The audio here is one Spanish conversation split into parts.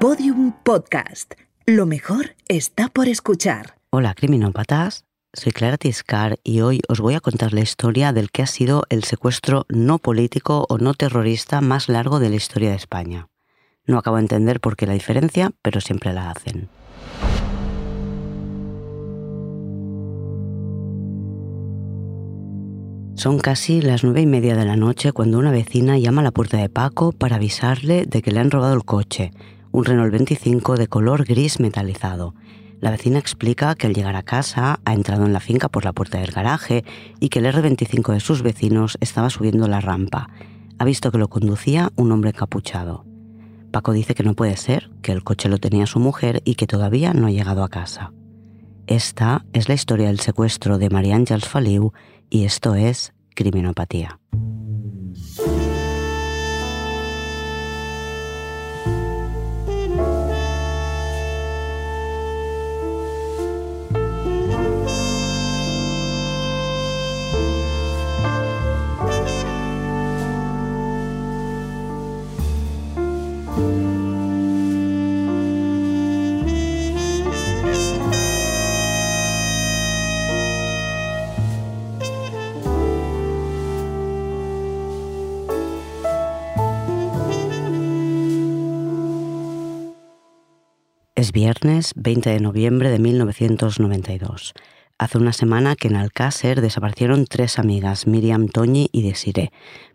Podium Podcast. Lo mejor está por escuchar. Hola, criminópatas. Soy Clara Tiscar y hoy os voy a contar la historia del que ha sido el secuestro no político o no terrorista más largo de la historia de España. No acabo de entender por qué la diferencia, pero siempre la hacen. Son casi las nueve y media de la noche cuando una vecina llama a la puerta de Paco para avisarle de que le han robado el coche, un Renault 25 de color gris metalizado. La vecina explica que al llegar a casa ha entrado en la finca por la puerta del garaje y que el R25 de sus vecinos estaba subiendo la rampa. Ha visto que lo conducía un hombre encapuchado. Paco dice que no puede ser, que el coche lo tenía su mujer y que todavía no ha llegado a casa. Esta es la historia del secuestro de María Ángels Faliu y esto es Criminopatía. Es viernes 20 de noviembre de 1992. Hace una semana que en Alcácer desaparecieron tres amigas, Miriam, Toñi y Desiré,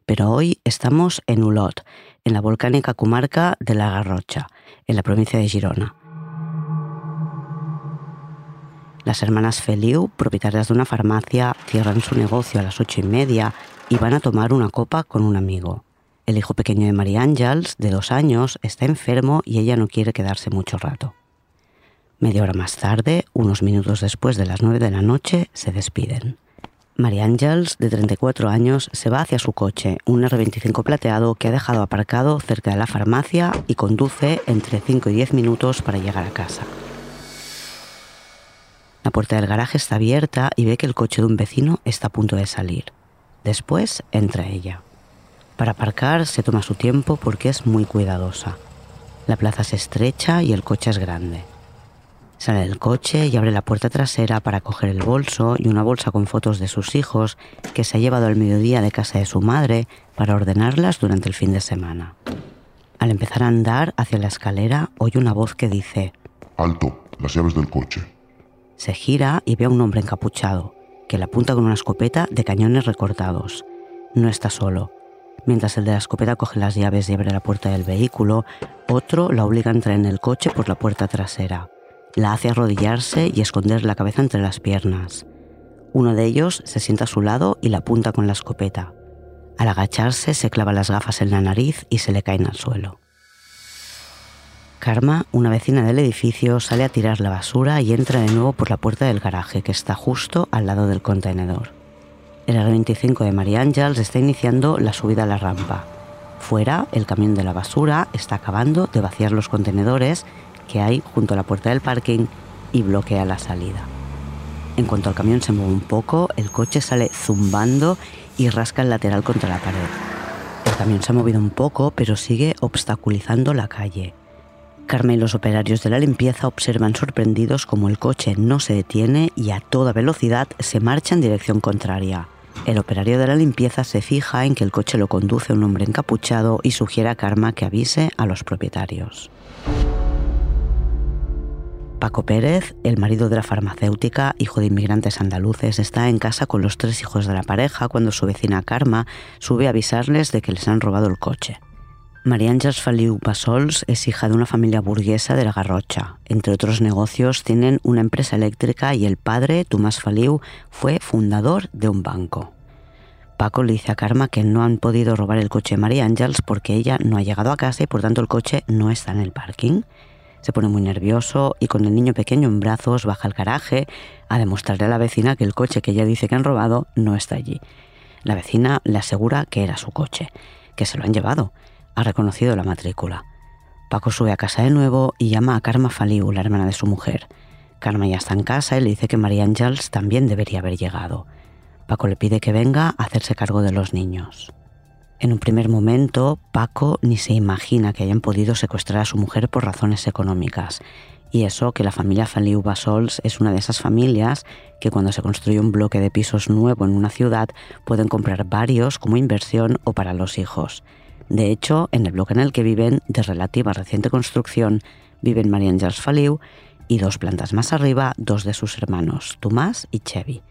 pero hoy estamos en Ulot, en la volcánica comarca de la Garrocha, en la provincia de Girona. Las hermanas Feliu, propietarias de una farmacia, cierran su negocio a las ocho y media y van a tomar una copa con un amigo. El hijo pequeño de María Ángels, de dos años, está enfermo y ella no quiere quedarse mucho rato. Media hora más tarde, unos minutos después de las nueve de la noche, se despiden. María Ángels, de 34 años, se va hacia su coche, un R25 plateado que ha dejado aparcado cerca de la farmacia y conduce entre 5 y 10 minutos para llegar a casa. La puerta del garaje está abierta y ve que el coche de un vecino está a punto de salir. Después entra ella. Para aparcar se toma su tiempo porque es muy cuidadosa. La plaza es estrecha y el coche es grande. Sale del coche y abre la puerta trasera para coger el bolso y una bolsa con fotos de sus hijos que se ha llevado al mediodía de casa de su madre para ordenarlas durante el fin de semana. Al empezar a andar hacia la escalera, oye una voz que dice, Alto, las llaves del coche. Se gira y ve a un hombre encapuchado, que le apunta con una escopeta de cañones recortados. No está solo. Mientras el de la escopeta coge las llaves y abre la puerta del vehículo, otro la obliga a entrar en el coche por la puerta trasera. La hace arrodillarse y esconder la cabeza entre las piernas. Uno de ellos se sienta a su lado y la apunta con la escopeta. Al agacharse se clava las gafas en la nariz y se le caen al suelo. Karma, una vecina del edificio, sale a tirar la basura y entra de nuevo por la puerta del garaje que está justo al lado del contenedor. El R25 de María Ángels está iniciando la subida a la rampa. Fuera, el camión de la basura está acabando de vaciar los contenedores que hay junto a la puerta del parking y bloquea la salida. En cuanto el camión se mueve un poco, el coche sale zumbando y rasca el lateral contra la pared. El camión se ha movido un poco, pero sigue obstaculizando la calle. Carmen y los operarios de la limpieza observan sorprendidos como el coche no se detiene y a toda velocidad se marcha en dirección contraria. El operario de la limpieza se fija en que el coche lo conduce un hombre encapuchado y sugiere a Karma que avise a los propietarios. Paco Pérez, el marido de la farmacéutica, hijo de inmigrantes andaluces, está en casa con los tres hijos de la pareja cuando su vecina Karma sube a avisarles de que les han robado el coche. María Ángeles Faliu Bassols es hija de una familia burguesa de la Garrocha. Entre otros negocios, tienen una empresa eléctrica y el padre, Tomás Faliu, fue fundador de un banco. Paco le dice a Karma que no han podido robar el coche de María Ángeles porque ella no ha llegado a casa y por tanto el coche no está en el parking. Se pone muy nervioso y con el niño pequeño en brazos baja al garaje a demostrarle a la vecina que el coche que ella dice que han robado no está allí. La vecina le asegura que era su coche, que se lo han llevado ha reconocido la matrícula. Paco sube a casa de nuevo y llama a Karma Faliu, la hermana de su mujer. Karma ya está en casa y le dice que María Ángels también debería haber llegado. Paco le pide que venga a hacerse cargo de los niños. En un primer momento, Paco ni se imagina que hayan podido secuestrar a su mujer por razones económicas. Y eso que la familia Feliu Basols es una de esas familias que cuando se construye un bloque de pisos nuevo en una ciudad pueden comprar varios como inversión o para los hijos. De hecho, en el bloque en el que viven, de relativa reciente construcción, viven María Ángels Feliu y dos plantas más arriba, dos de sus hermanos, Tomás y Chevy.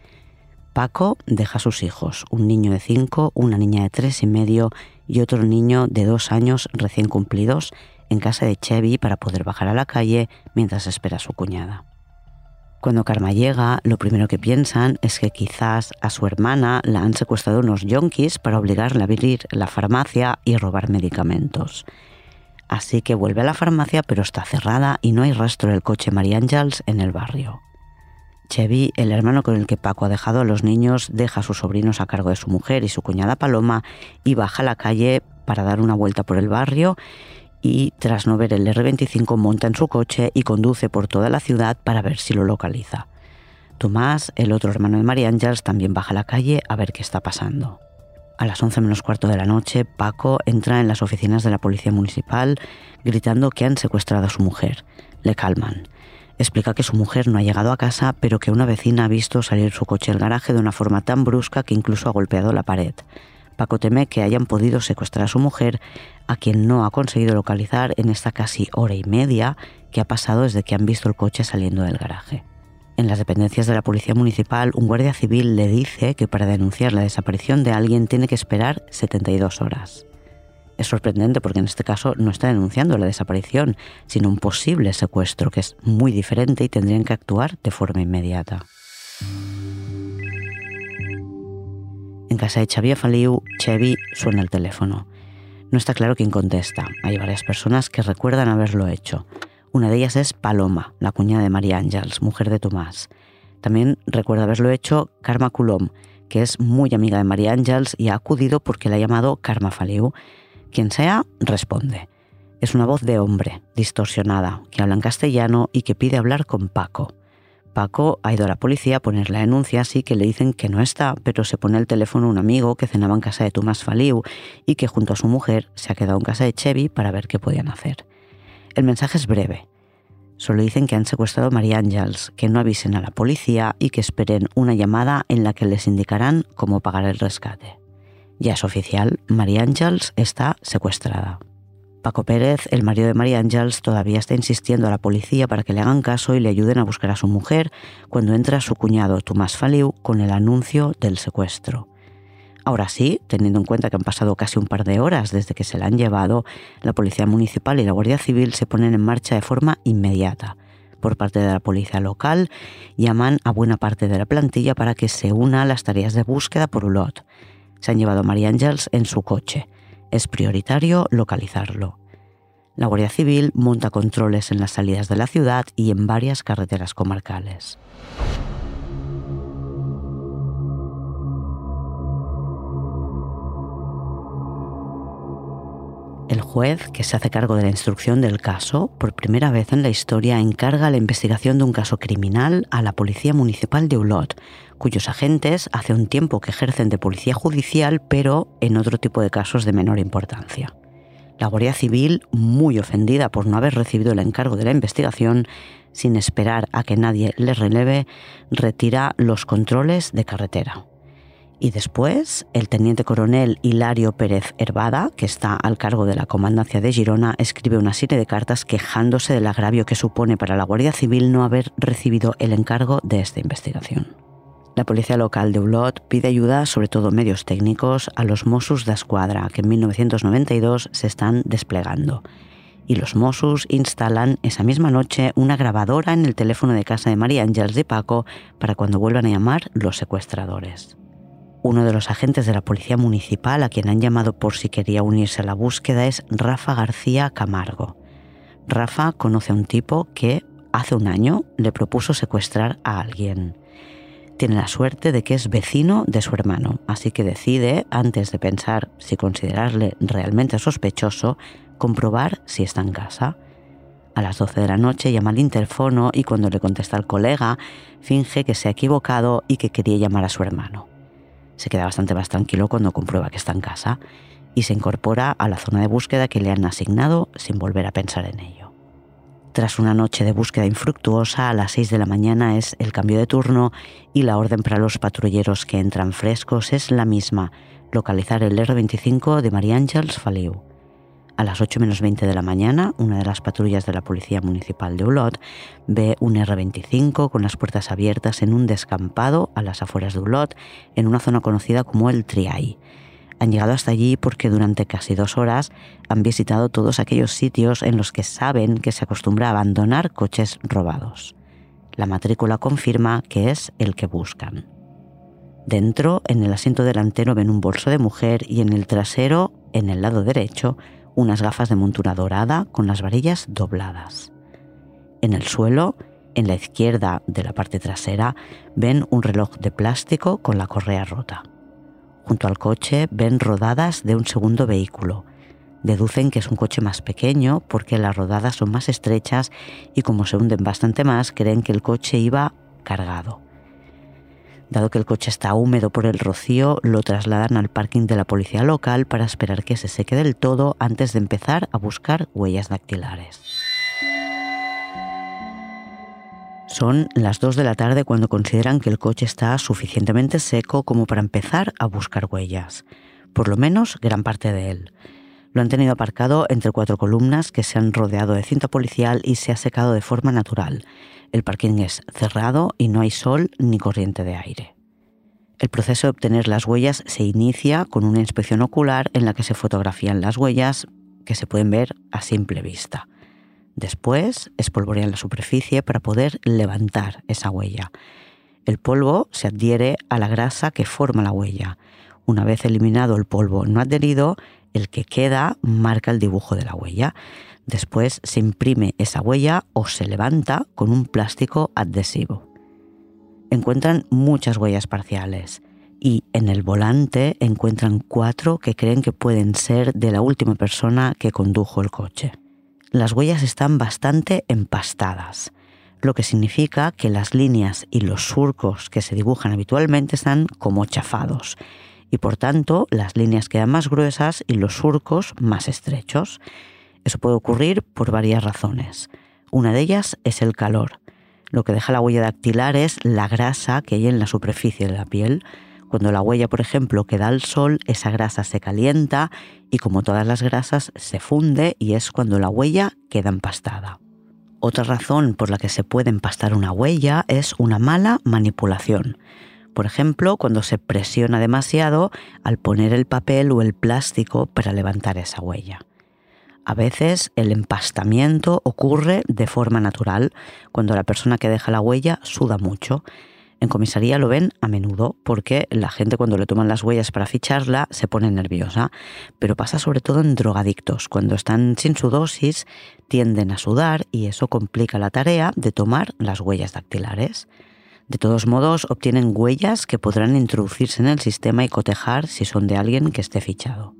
Paco deja a sus hijos, un niño de cinco, una niña de tres y medio y otro niño de dos años recién cumplidos en casa de Chevy para poder bajar a la calle mientras espera a su cuñada. Cuando Karma llega, lo primero que piensan es que quizás a su hermana la han secuestrado unos yonkis para obligarla a abrir la farmacia y robar medicamentos. Así que vuelve a la farmacia pero está cerrada y no hay rastro del coche María Ángels en el barrio. Chevy, el hermano con el que Paco ha dejado a los niños, deja a sus sobrinos a cargo de su mujer y su cuñada Paloma y baja a la calle para dar una vuelta por el barrio y tras no ver el R25 monta en su coche y conduce por toda la ciudad para ver si lo localiza. Tomás, el otro hermano de María Ángels, también baja a la calle a ver qué está pasando. A las 11 menos cuarto de la noche, Paco entra en las oficinas de la policía municipal gritando que han secuestrado a su mujer. Le calman. Explica que su mujer no ha llegado a casa, pero que una vecina ha visto salir su coche del garaje de una forma tan brusca que incluso ha golpeado la pared. Paco teme que hayan podido secuestrar a su mujer, a quien no ha conseguido localizar en esta casi hora y media que ha pasado desde que han visto el coche saliendo del garaje. En las dependencias de la Policía Municipal, un guardia civil le dice que para denunciar la desaparición de alguien tiene que esperar 72 horas. Es sorprendente porque en este caso no está denunciando la desaparición, sino un posible secuestro, que es muy diferente y tendrían que actuar de forma inmediata. En casa de Xavier Faliu, Chevy suena el teléfono. No está claro quién contesta. Hay varias personas que recuerdan haberlo hecho. Una de ellas es Paloma, la cuñada de María Ángels, mujer de Tomás. También recuerda haberlo hecho Karma Coulomb, que es muy amiga de María Ángels y ha acudido porque la ha llamado Karma Faliu quien sea, responde. Es una voz de hombre, distorsionada, que habla en castellano y que pide hablar con Paco. Paco ha ido a la policía a poner la denuncia, así que le dicen que no está, pero se pone el teléfono un amigo que cenaba en casa de Tomás Faliu y que junto a su mujer se ha quedado en casa de Chevy para ver qué podían hacer. El mensaje es breve. Solo dicen que han secuestrado a María Ángels, que no avisen a la policía y que esperen una llamada en la que les indicarán cómo pagar el rescate. Ya es oficial, María Ángels está secuestrada. Paco Pérez, el marido de María Ángels, todavía está insistiendo a la policía para que le hagan caso y le ayuden a buscar a su mujer cuando entra su cuñado Tomás Faliu con el anuncio del secuestro. Ahora sí, teniendo en cuenta que han pasado casi un par de horas desde que se la han llevado, la Policía Municipal y la Guardia Civil se ponen en marcha de forma inmediata. Por parte de la policía local, llaman a buena parte de la plantilla para que se una a las tareas de búsqueda por Ulot. Se han llevado a María Ángels en su coche. Es prioritario localizarlo. La Guardia Civil monta controles en las salidas de la ciudad y en varias carreteras comarcales. El juez, que se hace cargo de la instrucción del caso, por primera vez en la historia encarga la investigación de un caso criminal a la Policía Municipal de Ulot, cuyos agentes hace un tiempo que ejercen de policía judicial, pero en otro tipo de casos de menor importancia. La Guardia Civil, muy ofendida por no haber recibido el encargo de la investigación, sin esperar a que nadie le releve, retira los controles de carretera. Y después, el teniente coronel Hilario Pérez Herbada, que está al cargo de la comandancia de Girona, escribe una serie de cartas quejándose del agravio que supone para la Guardia Civil no haber recibido el encargo de esta investigación. La policía local de Ulot pide ayuda, sobre todo medios técnicos, a los Mossos de Escuadra, que en 1992 se están desplegando. Y los Mossos instalan esa misma noche una grabadora en el teléfono de casa de María Ángels de Paco para cuando vuelvan a llamar los secuestradores. Uno de los agentes de la Policía Municipal a quien han llamado por si quería unirse a la búsqueda es Rafa García Camargo. Rafa conoce a un tipo que hace un año le propuso secuestrar a alguien. Tiene la suerte de que es vecino de su hermano, así que decide, antes de pensar si considerarle realmente sospechoso, comprobar si está en casa. A las 12 de la noche llama al interfono y cuando le contesta al colega, finge que se ha equivocado y que quería llamar a su hermano. Se queda bastante más tranquilo cuando comprueba que está en casa y se incorpora a la zona de búsqueda que le han asignado sin volver a pensar en ello. Tras una noche de búsqueda infructuosa, a las 6 de la mañana es el cambio de turno y la orden para los patrulleros que entran frescos es la misma, localizar el R25 de María Ángels Faliu. A las 8 menos 20 de la mañana, una de las patrullas de la Policía Municipal de Ulot ve un R25 con las puertas abiertas en un descampado a las afueras de Ulot, en una zona conocida como el Triay. Han llegado hasta allí porque durante casi dos horas han visitado todos aquellos sitios en los que saben que se acostumbra a abandonar coches robados. La matrícula confirma que es el que buscan. Dentro, en el asiento delantero ven un bolso de mujer y en el trasero, en el lado derecho, unas gafas de montura dorada con las varillas dobladas. En el suelo, en la izquierda de la parte trasera, ven un reloj de plástico con la correa rota. Junto al coche ven rodadas de un segundo vehículo. Deducen que es un coche más pequeño porque las rodadas son más estrechas y como se hunden bastante más, creen que el coche iba cargado. Dado que el coche está húmedo por el rocío, lo trasladan al parking de la policía local para esperar que se seque del todo antes de empezar a buscar huellas dactilares. Son las 2 de la tarde cuando consideran que el coche está suficientemente seco como para empezar a buscar huellas, por lo menos gran parte de él. Lo han tenido aparcado entre cuatro columnas que se han rodeado de cinta policial y se ha secado de forma natural. El parking es cerrado y no hay sol ni corriente de aire. El proceso de obtener las huellas se inicia con una inspección ocular en la que se fotografían las huellas que se pueden ver a simple vista. Después espolvorean la superficie para poder levantar esa huella. El polvo se adhiere a la grasa que forma la huella. Una vez eliminado el polvo no adherido, el que queda marca el dibujo de la huella. Después se imprime esa huella o se levanta con un plástico adhesivo. Encuentran muchas huellas parciales y en el volante encuentran cuatro que creen que pueden ser de la última persona que condujo el coche las huellas están bastante empastadas, lo que significa que las líneas y los surcos que se dibujan habitualmente están como chafados y por tanto las líneas quedan más gruesas y los surcos más estrechos. Eso puede ocurrir por varias razones. Una de ellas es el calor. Lo que deja la huella dactilar es la grasa que hay en la superficie de la piel, cuando la huella, por ejemplo, queda al sol, esa grasa se calienta y como todas las grasas se funde y es cuando la huella queda empastada. Otra razón por la que se puede empastar una huella es una mala manipulación. Por ejemplo, cuando se presiona demasiado al poner el papel o el plástico para levantar esa huella. A veces el empastamiento ocurre de forma natural, cuando la persona que deja la huella suda mucho en comisaría lo ven a menudo porque la gente cuando le toman las huellas para ficharla se pone nerviosa, pero pasa sobre todo en drogadictos. Cuando están sin su dosis tienden a sudar y eso complica la tarea de tomar las huellas dactilares. De todos modos, obtienen huellas que podrán introducirse en el sistema y cotejar si son de alguien que esté fichado.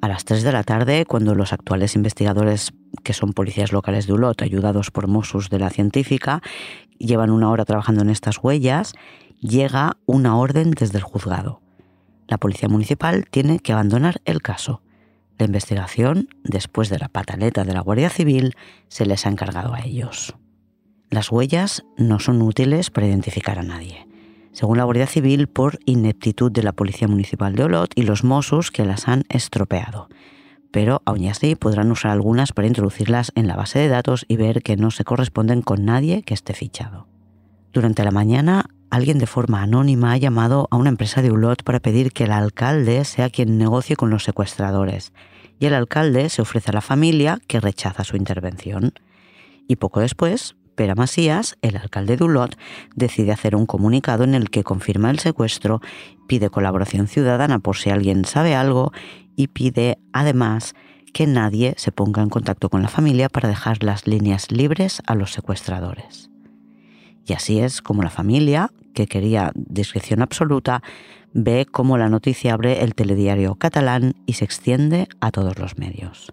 A las 3 de la tarde, cuando los actuales investigadores, que son policías locales de Ulot, ayudados por Mossos de la científica, llevan una hora trabajando en estas huellas, llega una orden desde el juzgado. La policía municipal tiene que abandonar el caso. La investigación, después de la pataleta de la Guardia Civil, se les ha encargado a ellos. Las huellas no son útiles para identificar a nadie, según la Guardia Civil, por ineptitud de la Policía Municipal de Olot y los Mossos que las han estropeado pero aún así podrán usar algunas para introducirlas en la base de datos y ver que no se corresponden con nadie que esté fichado. Durante la mañana, alguien de forma anónima ha llamado a una empresa de Ulot para pedir que el alcalde sea quien negocie con los secuestradores, y el alcalde se ofrece a la familia que rechaza su intervención. Y poco después, Pera Masías, el alcalde de Ulot, decide hacer un comunicado en el que confirma el secuestro, pide colaboración ciudadana por si alguien sabe algo y pide además que nadie se ponga en contacto con la familia para dejar las líneas libres a los secuestradores. Y así es como la familia, que quería discreción absoluta, ve cómo la noticia abre el telediario catalán y se extiende a todos los medios.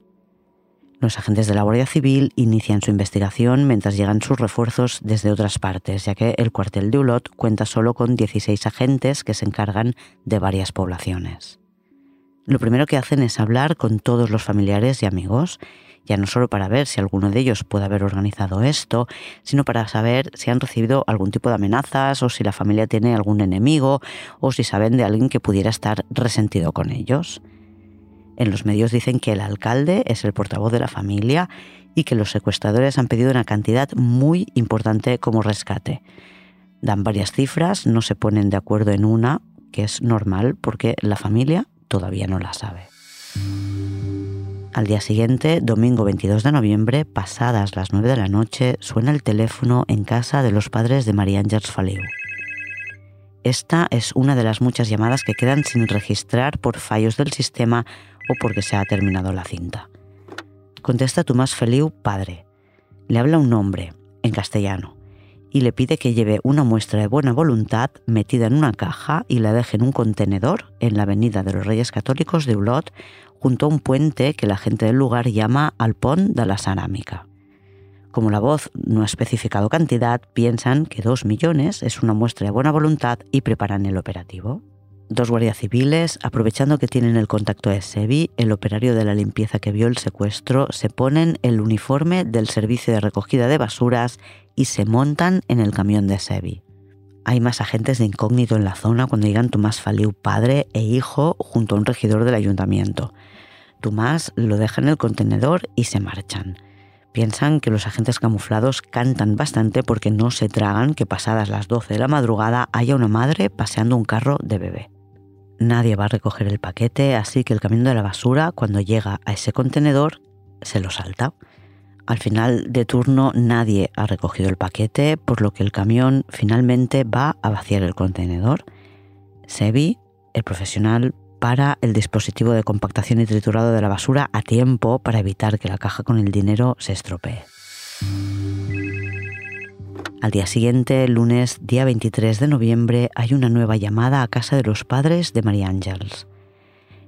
Los agentes de la Guardia Civil inician su investigación mientras llegan sus refuerzos desde otras partes, ya que el cuartel de Ulot cuenta solo con 16 agentes que se encargan de varias poblaciones. Lo primero que hacen es hablar con todos los familiares y amigos, ya no solo para ver si alguno de ellos puede haber organizado esto, sino para saber si han recibido algún tipo de amenazas o si la familia tiene algún enemigo o si saben de alguien que pudiera estar resentido con ellos. En los medios dicen que el alcalde es el portavoz de la familia y que los secuestradores han pedido una cantidad muy importante como rescate. Dan varias cifras, no se ponen de acuerdo en una, que es normal porque la familia todavía no la sabe. Al día siguiente, domingo 22 de noviembre, pasadas las 9 de la noche, suena el teléfono en casa de los padres de María Ángeles Faliu. Esta es una de las muchas llamadas que quedan sin registrar por fallos del sistema o porque se ha terminado la cinta. Contesta Tomás Feliu, padre. Le habla un hombre, en castellano, y le pide que lleve una muestra de buena voluntad metida en una caja y la deje en un contenedor en la avenida de los Reyes Católicos de Ulot, junto a un puente que la gente del lugar llama Alpón de la Sarámica. Como la voz no ha especificado cantidad, piensan que dos millones es una muestra de buena voluntad y preparan el operativo. Dos guardias civiles, aprovechando que tienen el contacto de Sebi, el operario de la limpieza que vio el secuestro, se ponen el uniforme del servicio de recogida de basuras y se montan en el camión de Sebi. Hay más agentes de incógnito en la zona cuando llegan Tomás Faliu, padre e hijo, junto a un regidor del ayuntamiento. Tomás lo deja en el contenedor y se marchan. Piensan que los agentes camuflados cantan bastante porque no se tragan que pasadas las 12 de la madrugada haya una madre paseando un carro de bebé. Nadie va a recoger el paquete, así que el camión de la basura, cuando llega a ese contenedor, se lo salta. Al final de turno nadie ha recogido el paquete, por lo que el camión finalmente va a vaciar el contenedor. Sebi, el profesional, para el dispositivo de compactación y triturado de la basura a tiempo para evitar que la caja con el dinero se estropee. Al día siguiente, lunes día 23 de noviembre, hay una nueva llamada a casa de los padres de María Ángels.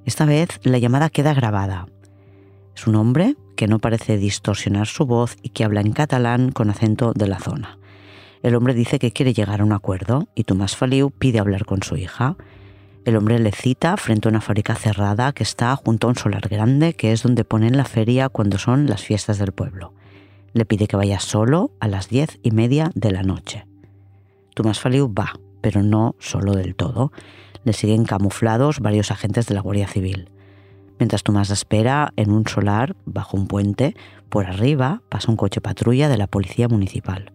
Esta vez la llamada queda grabada. Es un hombre que no parece distorsionar su voz y que habla en catalán con acento de la zona. El hombre dice que quiere llegar a un acuerdo y Tomás Faliu pide hablar con su hija. El hombre le cita frente a una fábrica cerrada que está junto a un solar grande, que es donde ponen la feria cuando son las fiestas del pueblo. Le pide que vaya solo a las diez y media de la noche. Tomás Faliu va, pero no solo del todo. Le siguen camuflados varios agentes de la Guardia Civil. Mientras Tomás espera en un solar, bajo un puente, por arriba pasa un coche patrulla de la Policía Municipal.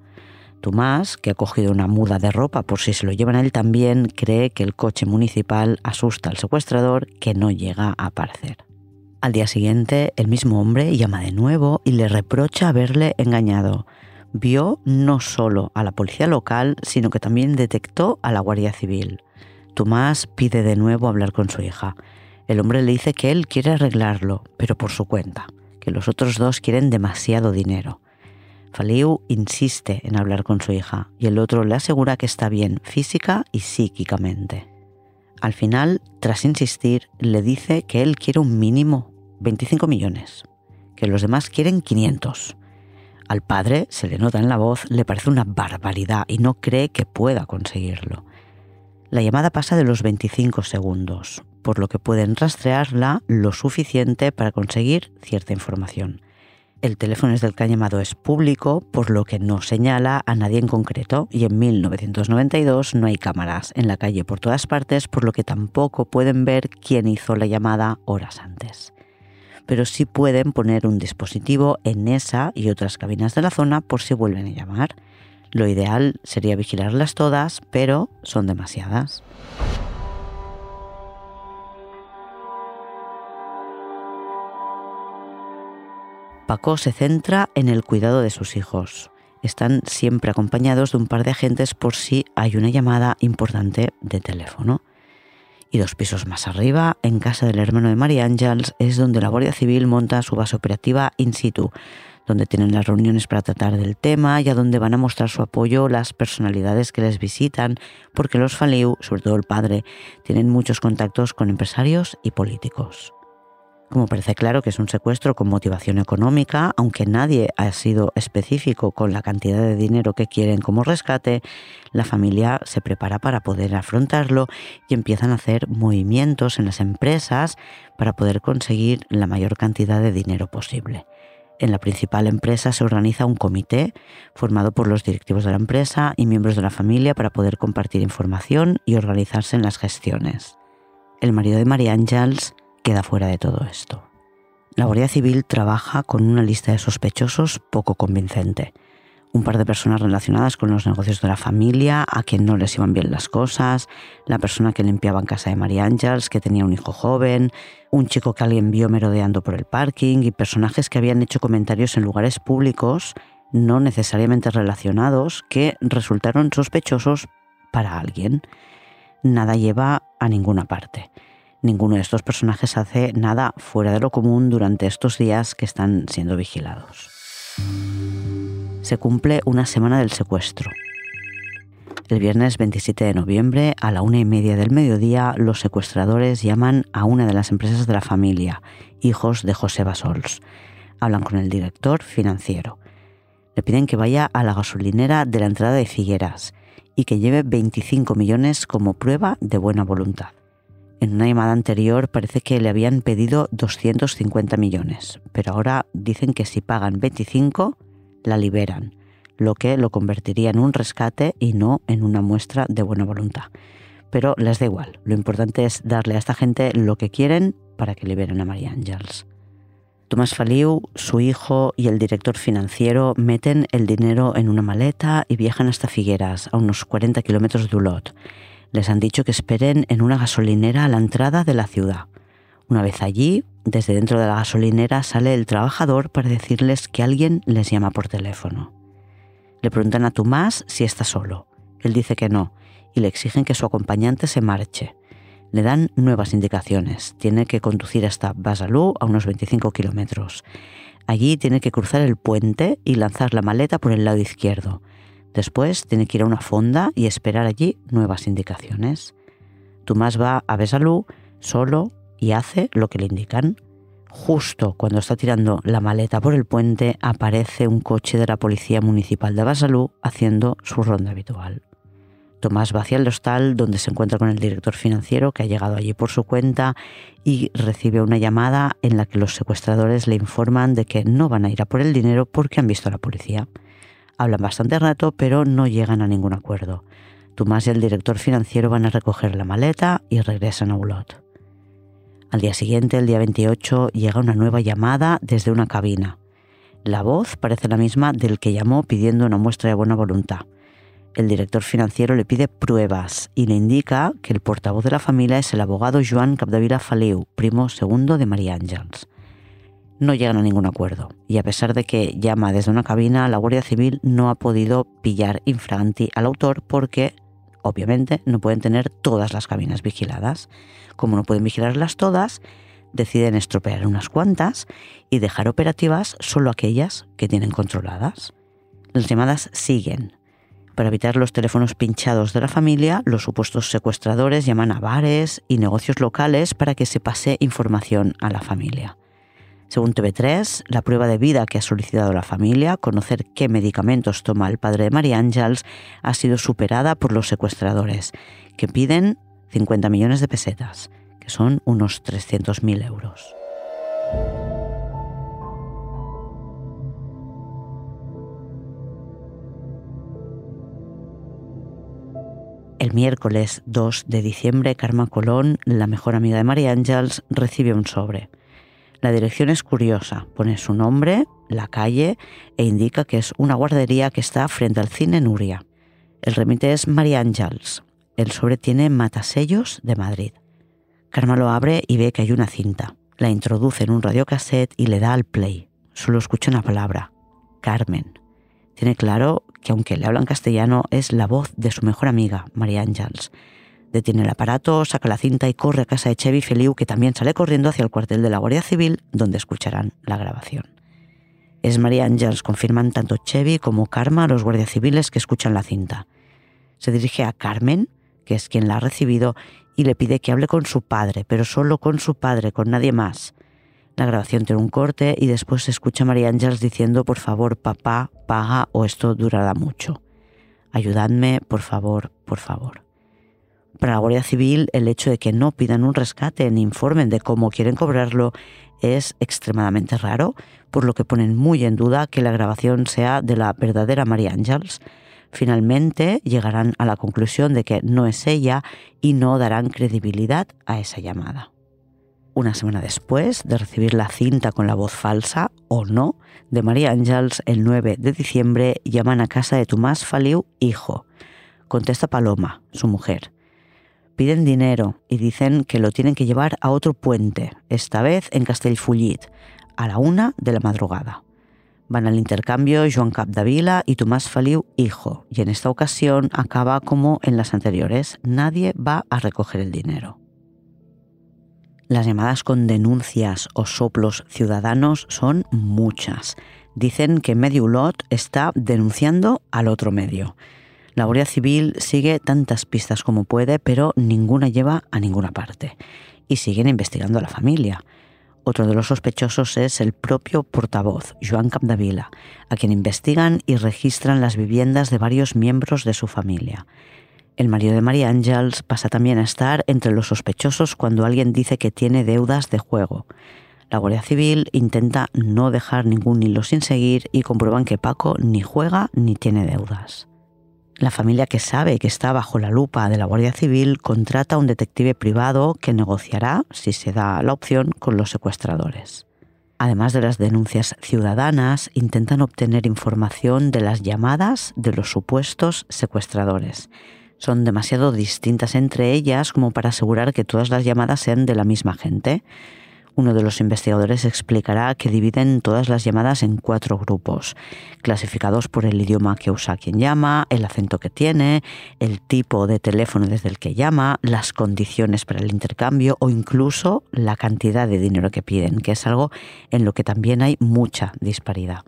Tomás, que ha cogido una muda de ropa por si se lo llevan a él también, cree que el coche municipal asusta al secuestrador que no llega a aparecer. Al día siguiente, el mismo hombre llama de nuevo y le reprocha haberle engañado. Vio no solo a la policía local, sino que también detectó a la Guardia Civil. Tomás pide de nuevo hablar con su hija. El hombre le dice que él quiere arreglarlo, pero por su cuenta, que los otros dos quieren demasiado dinero. Faliu insiste en hablar con su hija y el otro le asegura que está bien física y psíquicamente. Al final, tras insistir, le dice que él quiere un mínimo 25 millones, que los demás quieren 500. Al padre, se le nota en la voz, le parece una barbaridad y no cree que pueda conseguirlo. La llamada pasa de los 25 segundos, por lo que pueden rastrearla lo suficiente para conseguir cierta información. El teléfono es del que llamado es público, por lo que no señala a nadie en concreto, y en 1992 no hay cámaras en la calle por todas partes, por lo que tampoco pueden ver quién hizo la llamada horas antes. Pero sí pueden poner un dispositivo en esa y otras cabinas de la zona por si vuelven a llamar. Lo ideal sería vigilarlas todas, pero son demasiadas. Paco se centra en el cuidado de sus hijos. Están siempre acompañados de un par de agentes por si hay una llamada importante de teléfono. Y dos pisos más arriba, en casa del hermano de María Ángels, es donde la Guardia Civil monta su base operativa in situ, donde tienen las reuniones para tratar del tema y a donde van a mostrar su apoyo las personalidades que les visitan, porque los Faliu, sobre todo el padre, tienen muchos contactos con empresarios y políticos. Como parece claro que es un secuestro con motivación económica, aunque nadie ha sido específico con la cantidad de dinero que quieren como rescate, la familia se prepara para poder afrontarlo y empiezan a hacer movimientos en las empresas para poder conseguir la mayor cantidad de dinero posible. En la principal empresa se organiza un comité formado por los directivos de la empresa y miembros de la familia para poder compartir información y organizarse en las gestiones. El marido de María Ángels queda fuera de todo esto. La Guardia Civil trabaja con una lista de sospechosos poco convincente. Un par de personas relacionadas con los negocios de la familia, a quien no les iban bien las cosas, la persona que limpiaba en casa de María Ángels, que tenía un hijo joven, un chico que alguien vio merodeando por el parking y personajes que habían hecho comentarios en lugares públicos no necesariamente relacionados que resultaron sospechosos para alguien. Nada lleva a ninguna parte. Ninguno de estos personajes hace nada fuera de lo común durante estos días que están siendo vigilados. Se cumple una semana del secuestro. El viernes 27 de noviembre, a la una y media del mediodía, los secuestradores llaman a una de las empresas de la familia, hijos de José Basols. Hablan con el director financiero. Le piden que vaya a la gasolinera de la entrada de Figueras y que lleve 25 millones como prueba de buena voluntad. En una llamada anterior parece que le habían pedido 250 millones, pero ahora dicen que si pagan 25, la liberan, lo que lo convertiría en un rescate y no en una muestra de buena voluntad. Pero les da igual, lo importante es darle a esta gente lo que quieren para que liberen a María Ángels. Tomás Faliu, su hijo y el director financiero meten el dinero en una maleta y viajan hasta Figueras, a unos 40 kilómetros de Ulot les han dicho que esperen en una gasolinera a la entrada de la ciudad. Una vez allí, desde dentro de la gasolinera sale el trabajador para decirles que alguien les llama por teléfono. Le preguntan a Tomás si está solo. Él dice que no y le exigen que su acompañante se marche. Le dan nuevas indicaciones. Tiene que conducir hasta Basalú a unos 25 kilómetros. Allí tiene que cruzar el puente y lanzar la maleta por el lado izquierdo. Después tiene que ir a una fonda y esperar allí nuevas indicaciones. Tomás va a Besalú solo y hace lo que le indican. Justo cuando está tirando la maleta por el puente, aparece un coche de la Policía Municipal de Besalú haciendo su ronda habitual. Tomás va hacia el hostal donde se encuentra con el director financiero que ha llegado allí por su cuenta y recibe una llamada en la que los secuestradores le informan de que no van a ir a por el dinero porque han visto a la policía. Hablan bastante rato, pero no llegan a ningún acuerdo. Tomás y el director financiero van a recoger la maleta y regresan a Ulot. Al día siguiente, el día 28, llega una nueva llamada desde una cabina. La voz parece la misma del que llamó pidiendo una muestra de buena voluntad. El director financiero le pide pruebas y le indica que el portavoz de la familia es el abogado Joan Capdevila Faliu, primo segundo de María Ángels no llegan a ningún acuerdo. Y a pesar de que llama desde una cabina, la Guardia Civil no ha podido pillar infraganti al autor porque, obviamente, no pueden tener todas las cabinas vigiladas. Como no pueden vigilarlas todas, deciden estropear unas cuantas y dejar operativas solo aquellas que tienen controladas. Las llamadas siguen. Para evitar los teléfonos pinchados de la familia, los supuestos secuestradores llaman a bares y negocios locales para que se pase información a la familia. Según TV3, la prueba de vida que ha solicitado la familia, conocer qué medicamentos toma el padre de María Ángels, ha sido superada por los secuestradores, que piden 50 millones de pesetas, que son unos 300.000 euros. El miércoles 2 de diciembre, Karma Colón, la mejor amiga de María Ángels, recibe un sobre. La dirección es curiosa, pone su nombre, la calle e indica que es una guardería que está frente al cine Nuria. El remite es María Ángels. El sobre tiene matasellos de Madrid. Karma lo abre y ve que hay una cinta. La introduce en un radiocassette y le da al play. Solo escucha una palabra, Carmen. Tiene claro que aunque le hablan castellano es la voz de su mejor amiga, María Ángels, Detiene el aparato, saca la cinta y corre a casa de Chevy Feliu, que también sale corriendo hacia el cuartel de la Guardia Civil, donde escucharán la grabación. Es María Ángels, confirman tanto Chevy como Karma, los guardias civiles que escuchan la cinta. Se dirige a Carmen, que es quien la ha recibido, y le pide que hable con su padre, pero solo con su padre, con nadie más. La grabación tiene un corte y después se escucha a María Ángeles diciendo, por favor, papá, paga o esto durará mucho. Ayudadme, por favor, por favor. Para la Guardia Civil, el hecho de que no pidan un rescate ni informen de cómo quieren cobrarlo es extremadamente raro, por lo que ponen muy en duda que la grabación sea de la verdadera María Ángeles. Finalmente llegarán a la conclusión de que no es ella y no darán credibilidad a esa llamada. Una semana después de recibir la cinta con la voz falsa, o no, de María Ángels, el 9 de diciembre llaman a casa de Tomás Faliu hijo. Contesta Paloma, su mujer. Piden dinero y dicen que lo tienen que llevar a otro puente, esta vez en Castellfollit, a la una de la madrugada. Van al intercambio Joan Capdevila y Tomás Faliu hijo, y en esta ocasión acaba como en las anteriores, nadie va a recoger el dinero. Las llamadas con denuncias o soplos ciudadanos son muchas. Dicen que medio lot está denunciando al otro medio. La Guardia Civil sigue tantas pistas como puede, pero ninguna lleva a ninguna parte. Y siguen investigando a la familia. Otro de los sospechosos es el propio portavoz, Joan Capdevila, a quien investigan y registran las viviendas de varios miembros de su familia. El marido de María Ángels pasa también a estar entre los sospechosos cuando alguien dice que tiene deudas de juego. La Guardia Civil intenta no dejar ningún hilo sin seguir y comprueban que Paco ni juega ni tiene deudas. La familia que sabe que está bajo la lupa de la Guardia Civil contrata a un detective privado que negociará, si se da la opción, con los secuestradores. Además de las denuncias ciudadanas, intentan obtener información de las llamadas de los supuestos secuestradores son demasiado distintas entre ellas como para asegurar que todas las llamadas sean de la misma gente. Uno de los investigadores explicará que dividen todas las llamadas en cuatro grupos, clasificados por el idioma que usa quien llama, el acento que tiene, el tipo de teléfono desde el que llama, las condiciones para el intercambio o incluso la cantidad de dinero que piden, que es algo en lo que también hay mucha disparidad.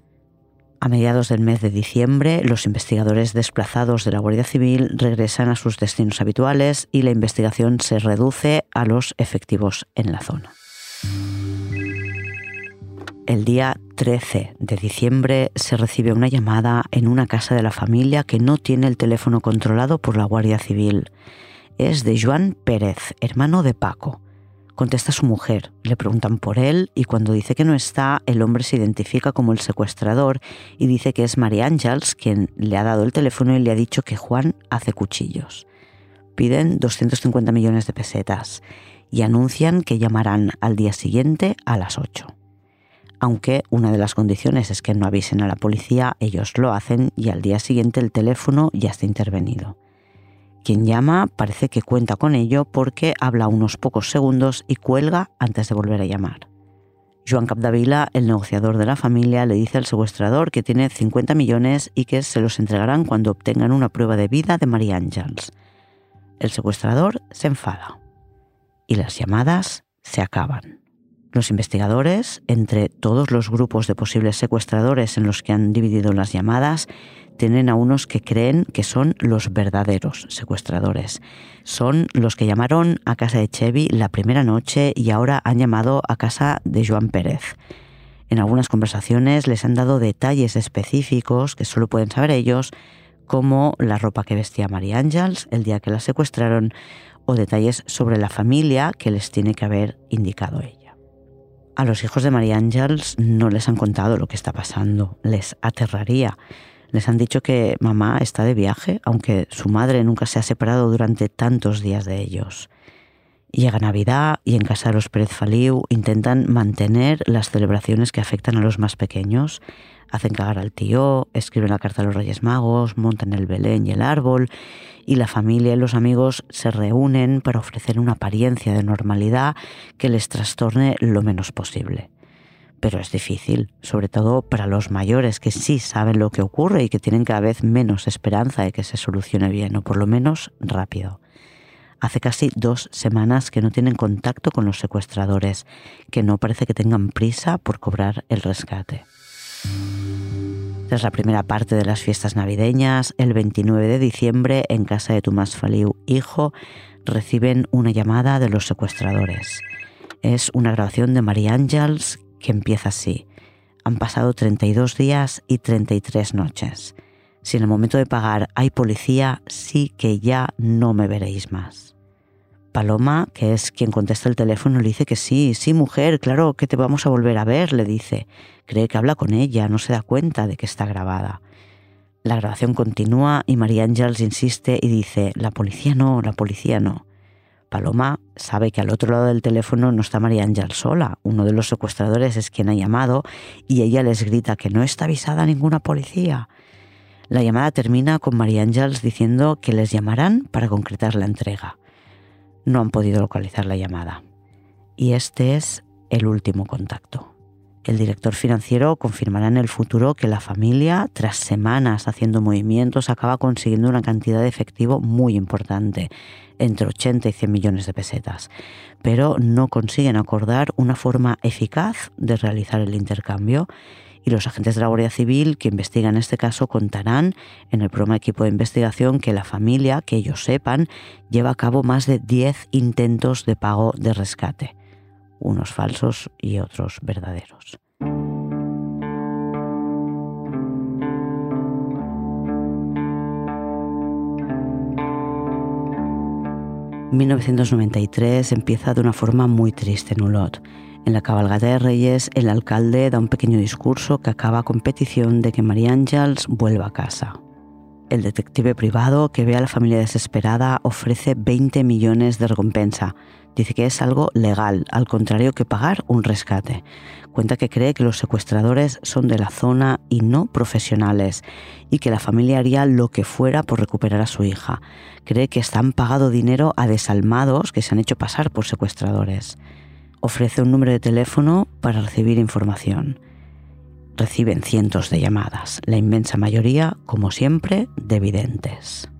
A mediados del mes de diciembre, los investigadores desplazados de la Guardia Civil regresan a sus destinos habituales y la investigación se reduce a los efectivos en la zona. El día 13 de diciembre se recibe una llamada en una casa de la familia que no tiene el teléfono controlado por la Guardia Civil. Es de Joan Pérez, hermano de Paco. Contesta su mujer, le preguntan por él y cuando dice que no está, el hombre se identifica como el secuestrador y dice que es María Ángels quien le ha dado el teléfono y le ha dicho que Juan hace cuchillos. Piden 250 millones de pesetas y anuncian que llamarán al día siguiente a las 8. Aunque una de las condiciones es que no avisen a la policía, ellos lo hacen y al día siguiente el teléfono ya está intervenido. Quien llama parece que cuenta con ello porque habla unos pocos segundos y cuelga antes de volver a llamar. Joan Capdevila, el negociador de la familia, le dice al secuestrador que tiene 50 millones y que se los entregarán cuando obtengan una prueba de vida de María Ángels. El secuestrador se enfada y las llamadas se acaban. Los investigadores, entre todos los grupos de posibles secuestradores en los que han dividido las llamadas, tienen a unos que creen que son los verdaderos secuestradores. Son los que llamaron a casa de Chevy la primera noche y ahora han llamado a casa de Joan Pérez. En algunas conversaciones les han dado detalles específicos que solo pueden saber ellos, como la ropa que vestía María Ángels el día que la secuestraron o detalles sobre la familia que les tiene que haber indicado ella. A los hijos de María Ángels no les han contado lo que está pasando, les aterraría. Les han dicho que mamá está de viaje, aunque su madre nunca se ha separado durante tantos días de ellos. Llega Navidad y en casa de los Pérez Faliu intentan mantener las celebraciones que afectan a los más pequeños. Hacen cagar al tío, escriben la carta a los Reyes Magos, montan el Belén y el árbol, y la familia y los amigos se reúnen para ofrecer una apariencia de normalidad que les trastorne lo menos posible pero es difícil, sobre todo para los mayores que sí saben lo que ocurre y que tienen cada vez menos esperanza de que se solucione bien, o por lo menos rápido. Hace casi dos semanas que no tienen contacto con los secuestradores, que no parece que tengan prisa por cobrar el rescate. Tras la primera parte de las fiestas navideñas, el 29 de diciembre, en casa de Tomás Faliu, hijo, reciben una llamada de los secuestradores. Es una grabación de María Ángels que empieza así. Han pasado 32 días y 33 noches. Si en el momento de pagar hay policía, sí que ya no me veréis más. Paloma, que es quien contesta el teléfono, le dice que sí, sí, mujer, claro que te vamos a volver a ver, le dice. Cree que habla con ella, no se da cuenta de que está grabada. La grabación continúa y María Ángels insiste y dice, la policía no, la policía no. Paloma sabe que al otro lado del teléfono no está María Ángel sola, uno de los secuestradores es quien ha llamado y ella les grita que no está avisada ninguna policía. La llamada termina con María Ángels diciendo que les llamarán para concretar la entrega no han podido localizar la llamada. Y este es el último contacto. El director financiero confirmará en el futuro que la familia, tras semanas haciendo movimientos, acaba consiguiendo una cantidad de efectivo muy importante, entre 80 y 100 millones de pesetas, pero no consiguen acordar una forma eficaz de realizar el intercambio y los agentes de la Guardia Civil que investigan este caso contarán en el programa equipo de investigación que la familia, que ellos sepan, lleva a cabo más de 10 intentos de pago de rescate, unos falsos y otros verdaderos. 1993 empieza de una forma muy triste en Ulot. En la cabalgata de Reyes, el alcalde da un pequeño discurso que acaba con petición de que María Ángels vuelva a casa. El detective privado, que ve a la familia desesperada, ofrece 20 millones de recompensa. Dice que es algo legal, al contrario que pagar un rescate. Cuenta que cree que los secuestradores son de la zona y no profesionales, y que la familia haría lo que fuera por recuperar a su hija. Cree que están pagado dinero a desalmados que se han hecho pasar por secuestradores ofrece un número de teléfono para recibir información. Reciben cientos de llamadas, la inmensa mayoría, como siempre, de videntes.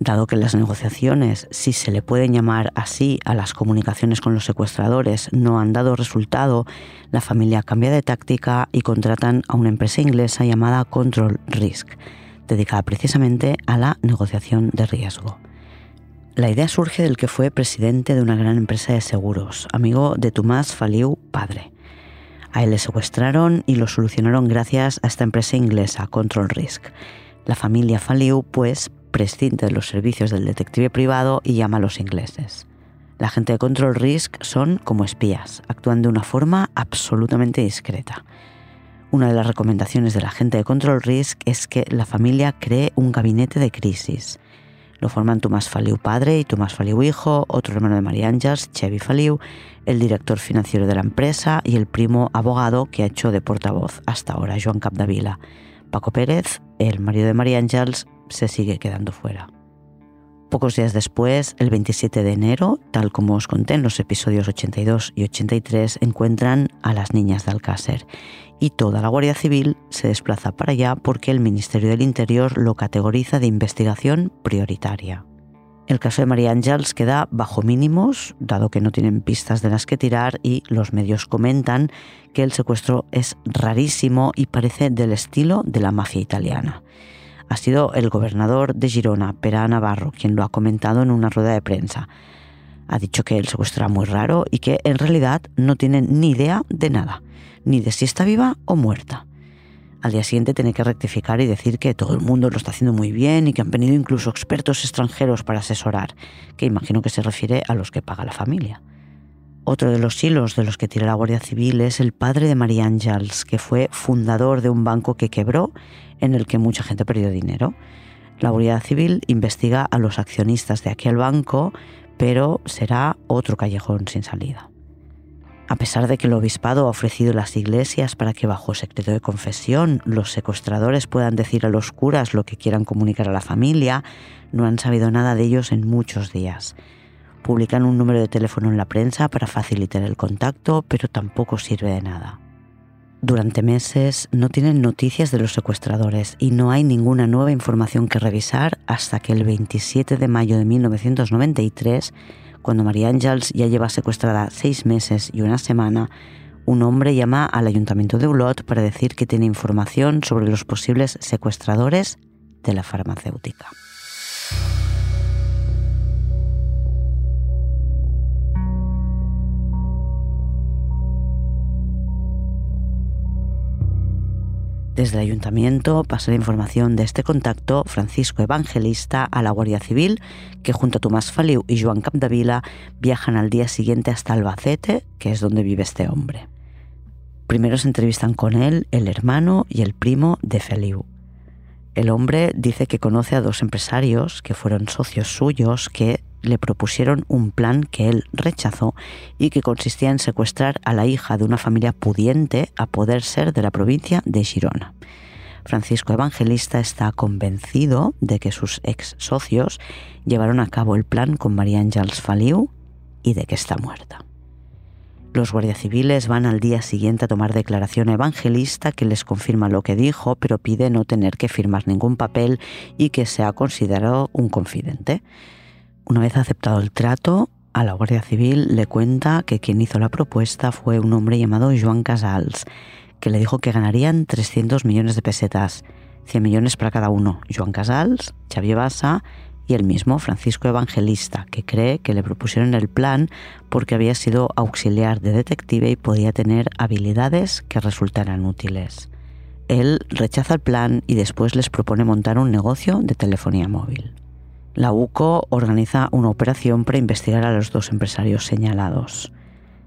Dado que las negociaciones, si se le pueden llamar así a las comunicaciones con los secuestradores, no han dado resultado, la familia cambia de táctica y contratan a una empresa inglesa llamada Control Risk, dedicada precisamente a la negociación de riesgo. La idea surge del que fue presidente de una gran empresa de seguros, amigo de Tomás Faliu padre. A él le secuestraron y lo solucionaron gracias a esta empresa inglesa, Control Risk. La familia Faliu, pues, prescinde de los servicios del detective privado y llama a los ingleses. La gente de Control Risk son como espías, actúan de una forma absolutamente discreta. Una de las recomendaciones de la gente de Control Risk es que la familia cree un gabinete de crisis lo forman Tomás Faliu padre y Tomás Faliu hijo, otro hermano de María Ángeles, Chevy Faliu, el director financiero de la empresa y el primo abogado que ha hecho de portavoz hasta ahora, Joan Capdevila. Paco Pérez, el marido de María Ángeles, se sigue quedando fuera. Pocos días después, el 27 de enero, tal como os conté en los episodios 82 y 83, encuentran a las niñas de Alcácer y toda la Guardia Civil se desplaza para allá porque el Ministerio del Interior lo categoriza de investigación prioritaria. El caso de María Ángels queda bajo mínimos, dado que no tienen pistas de las que tirar y los medios comentan que el secuestro es rarísimo y parece del estilo de la mafia italiana. Ha sido el gobernador de Girona, Pera Navarro, quien lo ha comentado en una rueda de prensa. Ha dicho que el secuestro era muy raro y que en realidad no tienen ni idea de nada ni de si está viva o muerta. Al día siguiente tiene que rectificar y decir que todo el mundo lo está haciendo muy bien y que han venido incluso expertos extranjeros para asesorar, que imagino que se refiere a los que paga la familia. Otro de los hilos de los que tira la Guardia Civil es el padre de María Ángels, que fue fundador de un banco que quebró en el que mucha gente perdió dinero. La Guardia Civil investiga a los accionistas de aquel banco, pero será otro callejón sin salida. A pesar de que el obispado ha ofrecido las iglesias para que bajo secreto de confesión los secuestradores puedan decir a los curas lo que quieran comunicar a la familia, no han sabido nada de ellos en muchos días. Publican un número de teléfono en la prensa para facilitar el contacto, pero tampoco sirve de nada. Durante meses no tienen noticias de los secuestradores y no hay ninguna nueva información que revisar hasta que el 27 de mayo de 1993 cuando María Ángels ya lleva secuestrada seis meses y una semana, un hombre llama al ayuntamiento de Ulot para decir que tiene información sobre los posibles secuestradores de la farmacéutica. Desde el ayuntamiento pasa la información de este contacto Francisco Evangelista a la Guardia Civil, que junto a Tomás Feliu y Joan Capdevila viajan al día siguiente hasta Albacete, que es donde vive este hombre. Primero se entrevistan con él el hermano y el primo de Feliu. El hombre dice que conoce a dos empresarios que fueron socios suyos que le propusieron un plan que él rechazó y que consistía en secuestrar a la hija de una familia pudiente a poder ser de la provincia de Girona. Francisco Evangelista está convencido de que sus ex socios llevaron a cabo el plan con María Ángels Faliu y de que está muerta. Los guardias civiles van al día siguiente a tomar declaración evangelista que les confirma lo que dijo, pero pide no tener que firmar ningún papel y que sea considerado un confidente. Una vez aceptado el trato, a la Guardia Civil le cuenta que quien hizo la propuesta fue un hombre llamado Joan Casals, que le dijo que ganarían 300 millones de pesetas, 100 millones para cada uno. Joan Casals, Xavier Bassa y el mismo Francisco Evangelista, que cree que le propusieron el plan porque había sido auxiliar de detective y podía tener habilidades que resultaran útiles. Él rechaza el plan y después les propone montar un negocio de telefonía móvil. La UCO organiza una operación para investigar a los dos empresarios señalados.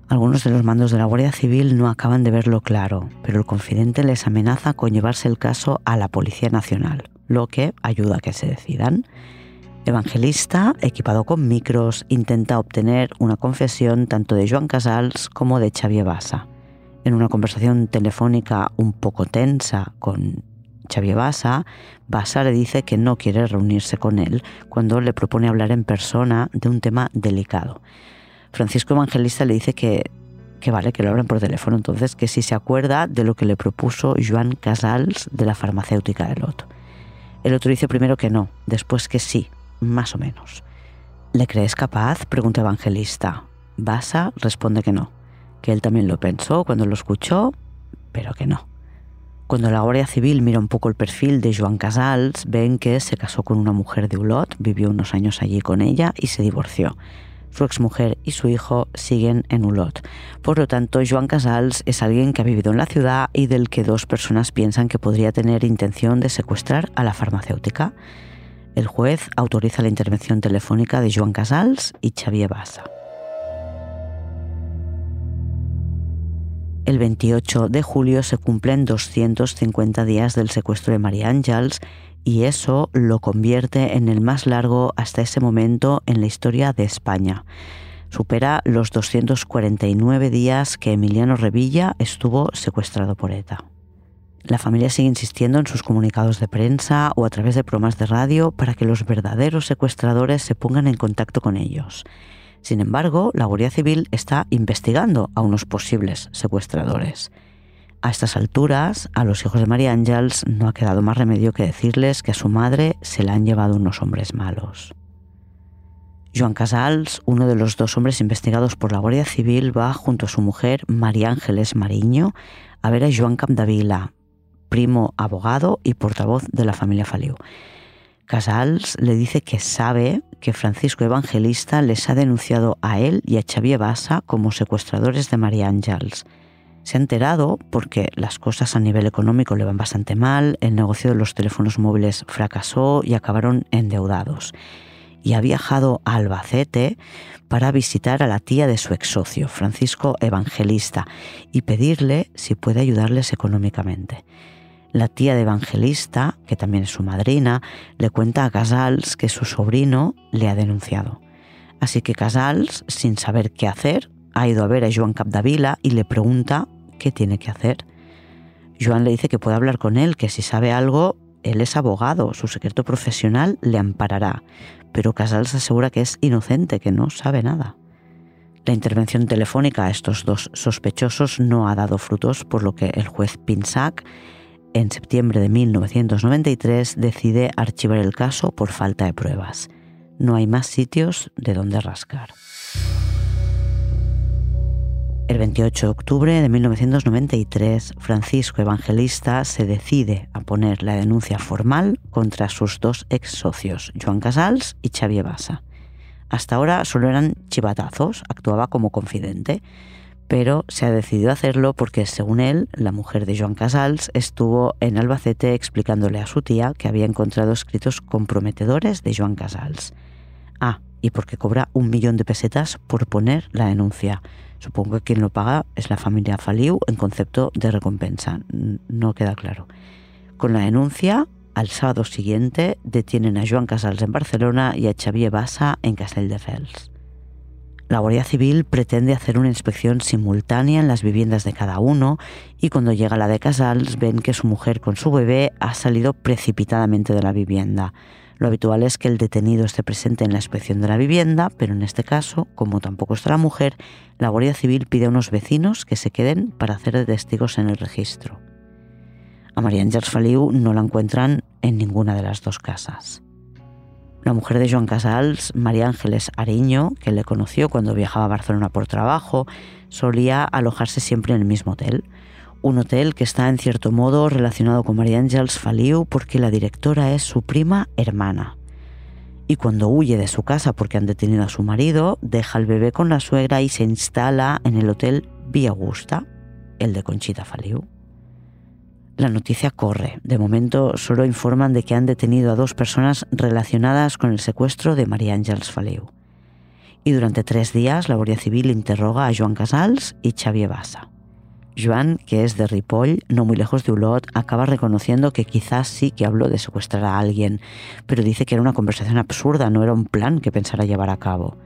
Algunos de los mandos de la Guardia Civil no acaban de verlo claro, pero el confidente les amenaza con llevarse el caso a la Policía Nacional, lo que ayuda a que se decidan. Evangelista, equipado con micros, intenta obtener una confesión tanto de Joan Casals como de Xavier Bassa. En una conversación telefónica un poco tensa con Xavier Bassa, Bassa le dice que no quiere reunirse con él cuando le propone hablar en persona de un tema delicado. Francisco Evangelista le dice que, que vale, que lo hablen por teléfono, entonces que si se acuerda de lo que le propuso Joan Casals de la farmacéutica de Lot. El otro dice primero que no, después que sí, más o menos. ¿Le crees capaz? pregunta Evangelista. Bassa responde que no, que él también lo pensó cuando lo escuchó, pero que no. Cuando la Guardia Civil mira un poco el perfil de Joan Casals, ven que se casó con una mujer de Ulot, vivió unos años allí con ella y se divorció. Su exmujer y su hijo siguen en Ulot. Por lo tanto, Joan Casals es alguien que ha vivido en la ciudad y del que dos personas piensan que podría tener intención de secuestrar a la farmacéutica. El juez autoriza la intervención telefónica de Joan Casals y Xavier Bassa. El 28 de julio se cumplen 250 días del secuestro de María Ángels y eso lo convierte en el más largo hasta ese momento en la historia de España. Supera los 249 días que Emiliano Revilla estuvo secuestrado por ETA. La familia sigue insistiendo en sus comunicados de prensa o a través de programas de radio para que los verdaderos secuestradores se pongan en contacto con ellos. Sin embargo, la Guardia Civil está investigando a unos posibles secuestradores. A estas alturas, a los hijos de María Ángels no ha quedado más remedio que decirles que a su madre se la han llevado unos hombres malos. Joan Casals, uno de los dos hombres investigados por la Guardia Civil, va junto a su mujer María Ángeles Mariño a ver a Joan Capdevila, primo abogado y portavoz de la familia Faliu. Casals le dice que sabe que Francisco Evangelista les ha denunciado a él y a Xavier Bassa como secuestradores de María Ángels. Se ha enterado porque las cosas a nivel económico le van bastante mal, el negocio de los teléfonos móviles fracasó y acabaron endeudados. Y ha viajado a Albacete para visitar a la tía de su ex socio, Francisco Evangelista, y pedirle si puede ayudarles económicamente. La tía de Evangelista, que también es su madrina, le cuenta a Casals que su sobrino le ha denunciado. Así que Casals, sin saber qué hacer, ha ido a ver a Joan Capdavila y le pregunta qué tiene que hacer. Joan le dice que puede hablar con él, que si sabe algo, él es abogado, su secreto profesional le amparará, pero Casals asegura que es inocente, que no sabe nada. La intervención telefónica a estos dos sospechosos no ha dado frutos, por lo que el juez Pinsac en septiembre de 1993 decide archivar el caso por falta de pruebas. No hay más sitios de donde rascar. El 28 de octubre de 1993, Francisco Evangelista se decide a poner la denuncia formal contra sus dos ex socios, Joan Casals y Xavier Bassa. Hasta ahora solo eran chivatazos, actuaba como confidente, pero se ha decidido hacerlo porque, según él, la mujer de Joan Casals estuvo en Albacete explicándole a su tía que había encontrado escritos comprometedores de Joan Casals. Ah, y porque cobra un millón de pesetas por poner la denuncia. Supongo que quien lo paga es la familia Faliu en concepto de recompensa. No queda claro. Con la denuncia, al sábado siguiente detienen a Joan Casals en Barcelona y a Xavier Bassa en Castelldefels. La Guardia Civil pretende hacer una inspección simultánea en las viviendas de cada uno y cuando llega la de Casals ven que su mujer con su bebé ha salido precipitadamente de la vivienda. Lo habitual es que el detenido esté presente en la inspección de la vivienda, pero en este caso, como tampoco está la mujer, la Guardia Civil pide a unos vecinos que se queden para hacer de testigos en el registro. A María Ángeles Faliu no la encuentran en ninguna de las dos casas. La mujer de Joan Casals, María Ángeles Ariño, que le conoció cuando viajaba a Barcelona por trabajo, solía alojarse siempre en el mismo hotel un hotel que está en cierto modo relacionado con María Ángeles Faliu porque la directora es su prima hermana. Y cuando huye de su casa porque han detenido a su marido, deja al bebé con la suegra y se instala en el hotel Vía Augusta, el de Conchita Faliu. La noticia corre. De momento solo informan de que han detenido a dos personas relacionadas con el secuestro de María Ángeles Faliu. Y durante tres días la Guardia Civil interroga a Joan Casals y Xavier Bassa. Joan, que es de Ripoll, no muy lejos de Ulot, acaba reconociendo que quizás sí que habló de secuestrar a alguien, pero dice que era una conversación absurda, no era un plan que pensara llevar a cabo.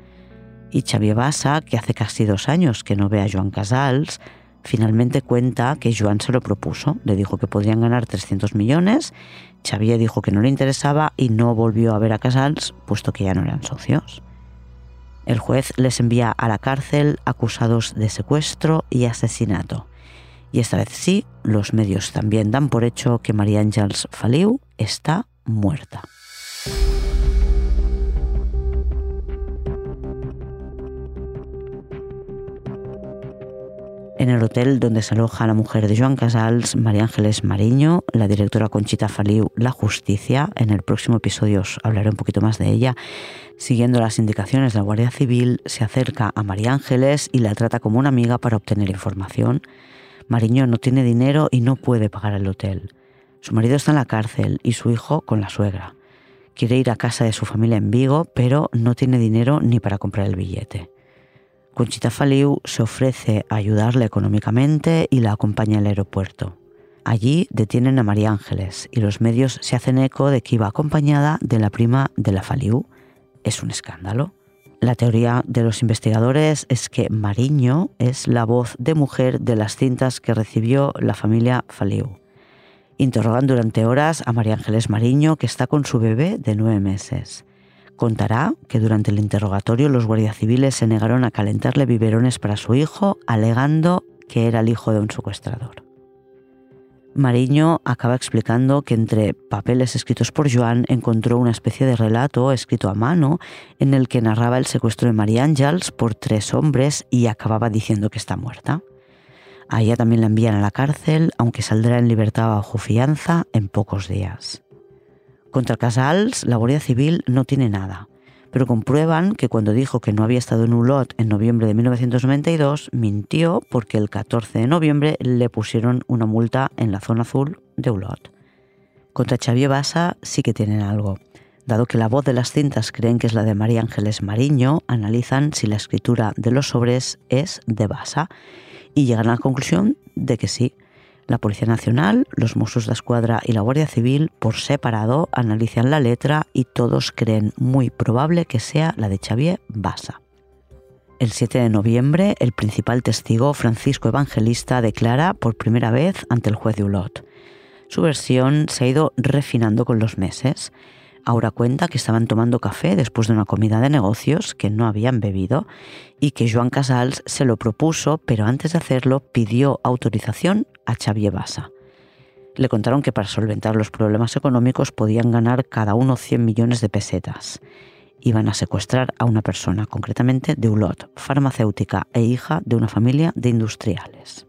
Y Xavier Bassa, que hace casi dos años que no ve a Joan Casals, finalmente cuenta que Joan se lo propuso, le dijo que podrían ganar 300 millones, Xavier dijo que no le interesaba y no volvió a ver a Casals, puesto que ya no eran socios. El juez les envía a la cárcel acusados de secuestro y asesinato. Y esta vez sí, los medios también dan por hecho que María Ángeles Faliu está muerta. En el hotel donde se aloja la mujer de Joan Casals, María Ángeles Mariño, la directora Conchita Faliu, La Justicia, en el próximo episodio os hablaré un poquito más de ella, siguiendo las indicaciones de la Guardia Civil, se acerca a María Ángeles y la trata como una amiga para obtener información Mariño no tiene dinero y no puede pagar el hotel. Su marido está en la cárcel y su hijo con la suegra. Quiere ir a casa de su familia en Vigo, pero no tiene dinero ni para comprar el billete. Conchita Faliu se ofrece a ayudarle económicamente y la acompaña al aeropuerto. Allí detienen a María Ángeles y los medios se hacen eco de que iba acompañada de la prima de la Faliu. Es un escándalo. La teoría de los investigadores es que Mariño es la voz de mujer de las cintas que recibió la familia Faliu. Interrogan durante horas a María Ángeles Mariño, que está con su bebé de nueve meses. Contará que durante el interrogatorio los guardias civiles se negaron a calentarle biberones para su hijo, alegando que era el hijo de un secuestrador. Mariño acaba explicando que entre papeles escritos por Joan encontró una especie de relato escrito a mano en el que narraba el secuestro de María Ángels por tres hombres y acababa diciendo que está muerta. A ella también la envían a la cárcel, aunque saldrá en libertad bajo fianza en pocos días. Contra Casals, la Guardia Civil no tiene nada pero comprueban que cuando dijo que no había estado en Ulot en noviembre de 1992, mintió porque el 14 de noviembre le pusieron una multa en la zona azul de Ulot. Contra Xavier Bassa sí que tienen algo. Dado que la voz de las cintas creen que es la de María Ángeles Mariño, analizan si la escritura de los sobres es de Bassa y llegan a la conclusión de que sí, la Policía Nacional, los Mossos de Escuadra y la Guardia Civil, por separado, analizan la letra y todos creen muy probable que sea la de Xavier Bassa. El 7 de noviembre, el principal testigo, Francisco Evangelista, declara por primera vez ante el juez de Ulot. Su versión se ha ido refinando con los meses. Ahora cuenta que estaban tomando café después de una comida de negocios que no habían bebido y que Joan Casals se lo propuso, pero antes de hacerlo pidió autorización a Xavier Bassa. Le contaron que para solventar los problemas económicos podían ganar cada uno 100 millones de pesetas. Iban a secuestrar a una persona, concretamente de Ulot, farmacéutica e hija de una familia de industriales.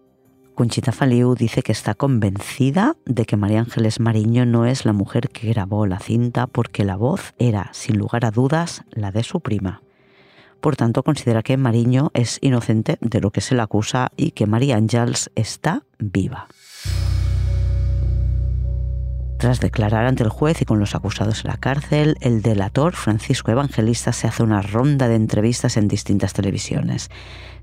Conchita Faliu dice que está convencida de que María Ángeles Mariño no es la mujer que grabó la cinta porque la voz era, sin lugar a dudas, la de su prima. Por tanto, considera que Mariño es inocente de lo que se le acusa y que María Ángels está viva. Tras declarar ante el juez y con los acusados en la cárcel, el delator Francisco Evangelista se hace una ronda de entrevistas en distintas televisiones.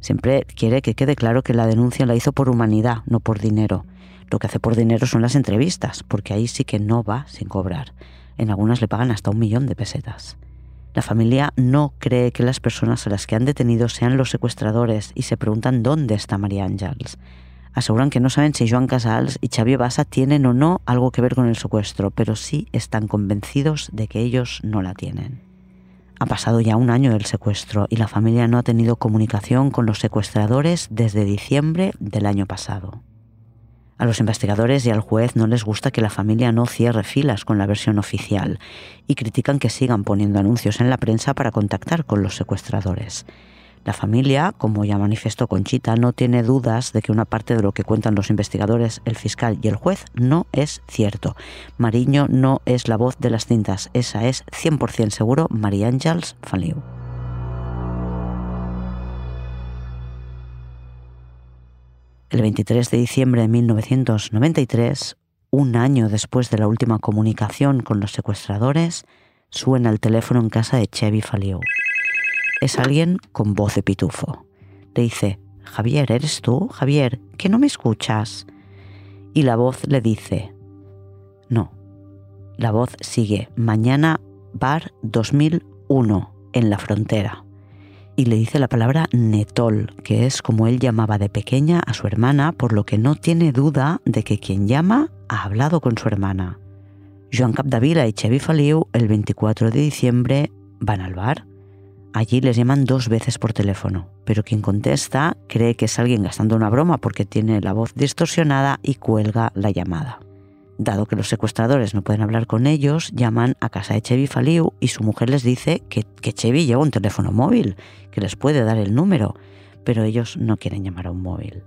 Siempre quiere que quede claro que la denuncia la hizo por humanidad, no por dinero. Lo que hace por dinero son las entrevistas, porque ahí sí que no va sin cobrar. En algunas le pagan hasta un millón de pesetas. La familia no cree que las personas a las que han detenido sean los secuestradores y se preguntan dónde está María Ángels aseguran que no saben si Joan Casals y Xavier Bassa tienen o no algo que ver con el secuestro, pero sí están convencidos de que ellos no la tienen. Ha pasado ya un año del secuestro y la familia no ha tenido comunicación con los secuestradores desde diciembre del año pasado. A los investigadores y al juez no les gusta que la familia no cierre filas con la versión oficial y critican que sigan poniendo anuncios en la prensa para contactar con los secuestradores. La familia, como ya manifestó Conchita, no tiene dudas de que una parte de lo que cuentan los investigadores, el fiscal y el juez no es cierto. Mariño no es la voz de las cintas, esa es 100% seguro María Ángels Faliu. El 23 de diciembre de 1993, un año después de la última comunicación con los secuestradores, suena el teléfono en casa de Chevy Faliu es alguien con voz de pitufo. Le dice, Javier, ¿eres tú? Javier, ¿que no me escuchas? Y la voz le dice, no. La voz sigue, mañana bar 2001 en la frontera. Y le dice la palabra netol, que es como él llamaba de pequeña a su hermana, por lo que no tiene duda de que quien llama ha hablado con su hermana. Joan Capdevila y Chevy Faliu el 24 de diciembre van al bar Allí les llaman dos veces por teléfono, pero quien contesta cree que es alguien gastando una broma porque tiene la voz distorsionada y cuelga la llamada. Dado que los secuestradores no pueden hablar con ellos, llaman a casa de Chevy Faliu y su mujer les dice que, que Chevy lleva un teléfono móvil, que les puede dar el número, pero ellos no quieren llamar a un móvil.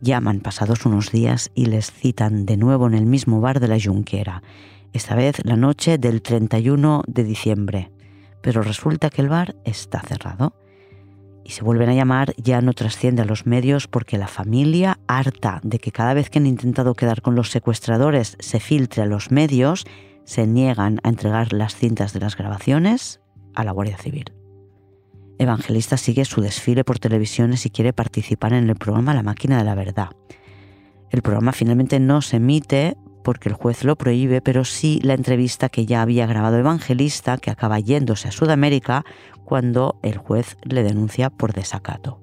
Llaman pasados unos días y les citan de nuevo en el mismo bar de la Junquera, esta vez la noche del 31 de diciembre pero resulta que el bar está cerrado. Y se vuelven a llamar, ya no trasciende a los medios porque la familia, harta de que cada vez que han intentado quedar con los secuestradores se filtre a los medios, se niegan a entregar las cintas de las grabaciones a la Guardia Civil. Evangelista sigue su desfile por televisiones y quiere participar en el programa La Máquina de la Verdad. El programa finalmente no se emite porque el juez lo prohíbe, pero sí la entrevista que ya había grabado Evangelista, que acaba yéndose a Sudamérica cuando el juez le denuncia por desacato.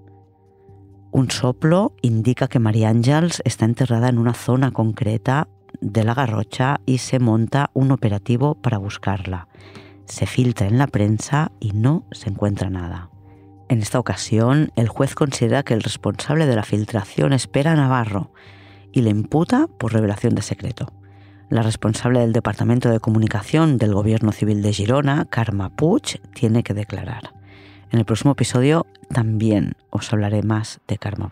Un soplo indica que María Ángels está enterrada en una zona concreta de la Garrocha y se monta un operativo para buscarla. Se filtra en la prensa y no se encuentra nada. En esta ocasión, el juez considera que el responsable de la filtración espera a Navarro, y le imputa por revelación de secreto. La responsable del Departamento de Comunicación del Gobierno Civil de Girona, Karma tiene que declarar. En el próximo episodio también os hablaré más de Karma.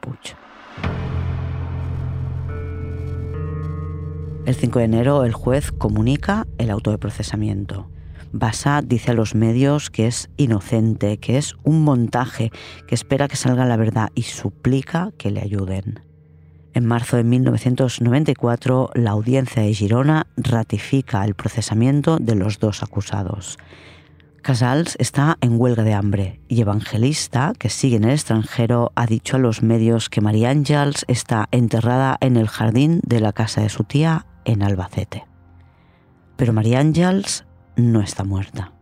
El 5 de enero el juez comunica el auto de procesamiento. Basa dice a los medios que es inocente, que es un montaje, que espera que salga la verdad y suplica que le ayuden. En marzo de 1994, la audiencia de Girona ratifica el procesamiento de los dos acusados. Casals está en huelga de hambre y Evangelista, que sigue en el extranjero, ha dicho a los medios que María Ángels está enterrada en el jardín de la casa de su tía en Albacete. Pero María Ángels no está muerta.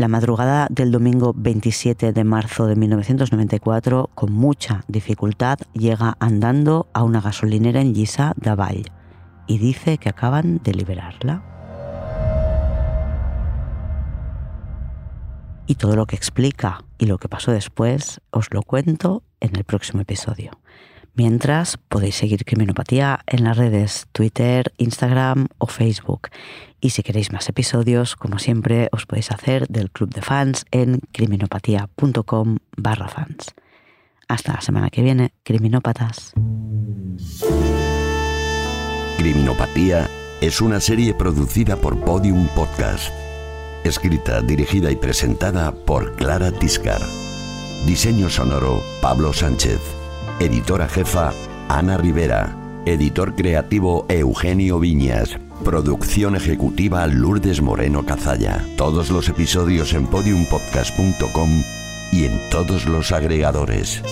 La madrugada del domingo 27 de marzo de 1994, con mucha dificultad, llega andando a una gasolinera en Lliçà de Vall y dice que acaban de liberarla. Y todo lo que explica y lo que pasó después os lo cuento en el próximo episodio. Mientras podéis seguir Criminopatía en las redes Twitter, Instagram o Facebook. Y si queréis más episodios, como siempre, os podéis hacer del club de fans en criminopatía.com barra fans. Hasta la semana que viene, criminópatas. Criminopatía es una serie producida por Podium Podcast. Escrita, dirigida y presentada por Clara Tiscar. Diseño sonoro, Pablo Sánchez. Editora jefa, Ana Rivera. Editor creativo, Eugenio Viñas. Producción ejecutiva, Lourdes Moreno Cazalla. Todos los episodios en podiumpodcast.com y en todos los agregadores.